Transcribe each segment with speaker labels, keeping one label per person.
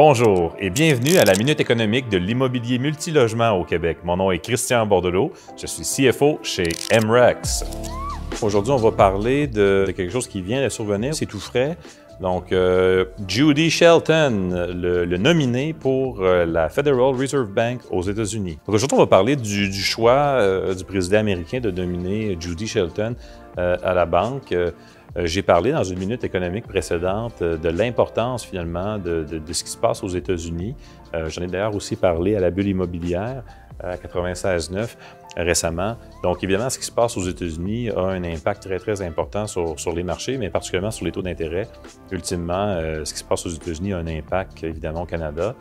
Speaker 1: Bonjour et bienvenue à la Minute économique de l'immobilier multilogement au Québec. Mon nom est Christian Bordelot, je suis CFO chez MREX. Aujourd'hui, on va parler de, quelque chose qui vient de survenir, c'est tout frais. Donc, euh, Judy Shelton, le, nominé pour euh, la Federal Reserve Bank aux États-Unis. Aujourd'hui, on va parler du, choix euh, du président américain de nominer Judy Shelton à la banque. Euh, j'ai parlé dans une minute économique précédente euh, de l'importance finalement de, ce qui se passe aux États-Unis. Euh, j'en ai d'ailleurs aussi parlé à la bulle immobilière à 96.9 récemment. Donc, évidemment, ce qui se passe aux États-Unis a un impact très, très important sur, sur les marchés, mais particulièrement sur les taux d'intérêt. Ultimement, ce qui se passe aux États-Unis a un impact, évidemment, au Canada.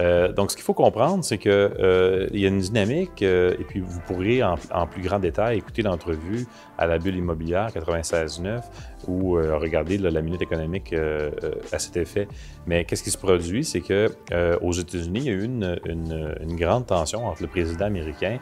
Speaker 1: Euh, donc, ce qu'il faut comprendre, c'est qu'il euh, y a une dynamique, euh, et puis vous pourrez en, plus grand détail écouter l'entrevue à la bulle immobilière 96.9 ou regarder la minute économique à cet effet. Mais qu'est-ce qui se produit? C'est qu'aux États-Unis, il y a eu une, grande tension entre le président américain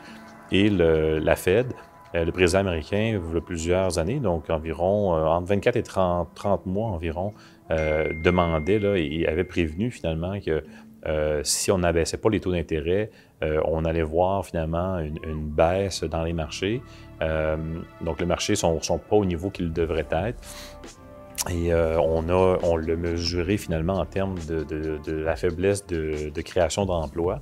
Speaker 1: et la Fed. le président américain, il y a plusieurs années, donc environ entre 24 et 30, 30 mois environ, demandait et avait prévenu finalement que euh, si on n'abaissait pas les taux d'intérêt, euh, on allait voir finalement une, baisse dans les marchés. Euh, donc, les marchés ne sont, pas au niveau qu'ils devraient être. Et on, a, on l'a mesuré finalement en termes de, la faiblesse de, création d'emplois.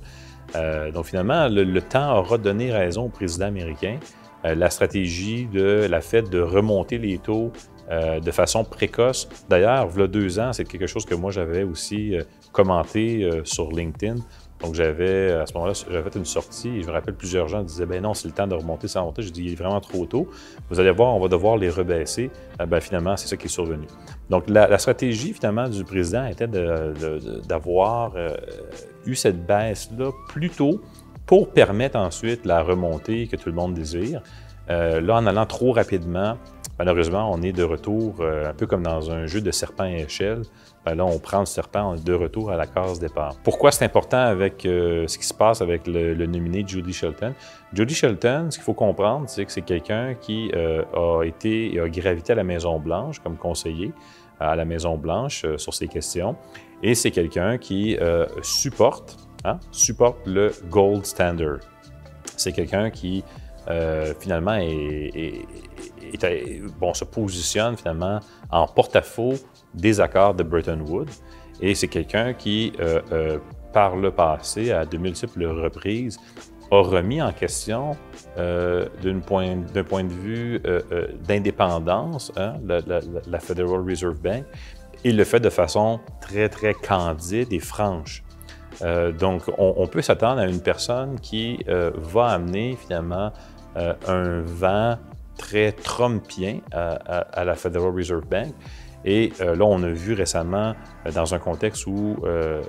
Speaker 1: donc, finalement, le, temps aura donné raison au président américain. la stratégie de la Fed de remonter les taux euh, de façon précoce. D'ailleurs, il y a deux ans, c'est quelque chose que moi j'avais aussi euh, commenté euh, sur LinkedIn. Donc, j'avais, à ce moment-là, j'avais fait une sortie et je me rappelle plusieurs gens disaient ben non, c'est le temps de remonter sans monter. Je dis il est vraiment trop tôt. Vous allez voir, on va devoir les rebaisser. ben, finalement, c'est ça qui est survenu. Donc, la, stratégie, finalement, du président était d'avoir eu cette baisse-là plus tôt pour permettre ensuite la remontée que tout le monde désire. Là, en allant trop rapidement, Malheureusement, on est de retour, euh, un peu comme dans un jeu de serpent et échelle. Ben là, on prend le serpent, on est de retour à la case départ. Pourquoi c'est important avec euh, ce qui se passe avec le, nominé Judy Shelton? Judy Shelton, ce qu'il faut comprendre, c'est que c'est quelqu'un qui euh, a été et a gravité à la Maison-Blanche comme conseiller à la Maison-Blanche sur ces questions. Et c'est quelqu'un qui supporte, hein, supporte le gold standard. C'est quelqu'un qui finalement est bon, se positionne finalement en porte-à-faux des accords de Bretton Woods. Et c'est quelqu'un qui, euh, euh, par le passé, à de multiples reprises, a remis en question euh, d'un point, de vue d'indépendance hein, la, Federal Reserve Bank et le fait de façon très, très candide et franche. donc, on, on peut s'attendre à une personne qui va amener finalement un vent très trumpien à, la Federal Reserve Bank. Et euh, là, on a vu récemment, euh, dans un contexte où euh,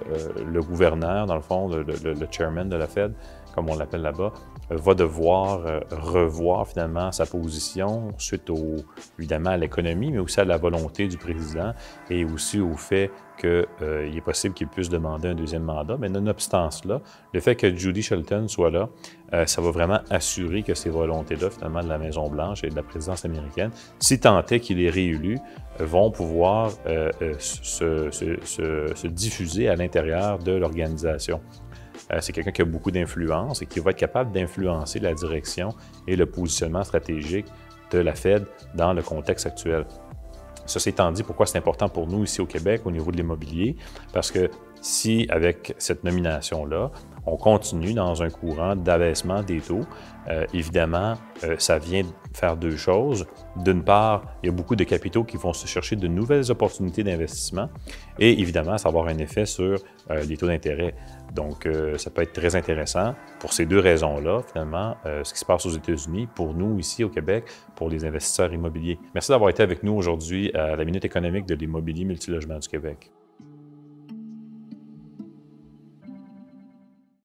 Speaker 1: le gouverneur, dans le fond, le, chairman de la Fed, comme on l'appelle là-bas, va devoir revoir finalement sa position suite au, évidemment à l'économie, mais aussi à la volonté du président et aussi au fait qu'il euh, est possible qu'il puisse demander un deuxième mandat. Mais nonobstant cela, le fait que Judy Shelton soit là, euh, ça va vraiment assurer que ces volontés-là, finalement, de la Maison-Blanche et de la présidence américaine, si tant est qu'il est réélu, vont pouvoir euh, se, diffuser à l'intérieur de l'organisation. C'est quelqu'un qui a beaucoup d'influence et qui va être capable d'influencer la direction et le positionnement stratégique de la Fed dans le contexte actuel. Ceci étant dit, pourquoi c'est important pour nous ici au Québec au niveau de l'immobilier? Parce que si, avec cette nomination-là, on continue dans un courant d'abaissement des taux, euh, évidemment, euh, ça vient faire deux choses. D'une part, il y a beaucoup de capitaux qui vont se chercher de nouvelles opportunités d'investissement et évidemment, ça va avoir un effet sur euh, les taux d'intérêt. Donc, ça peut être très intéressant pour ces deux raisons-là, finalement, ce qui se passe aux États-Unis, pour nous ici au Québec, pour les investisseurs immobiliers. Merci d'avoir été avec nous aujourd'hui à la Minute économique de l'immobilier multilogement du Québec.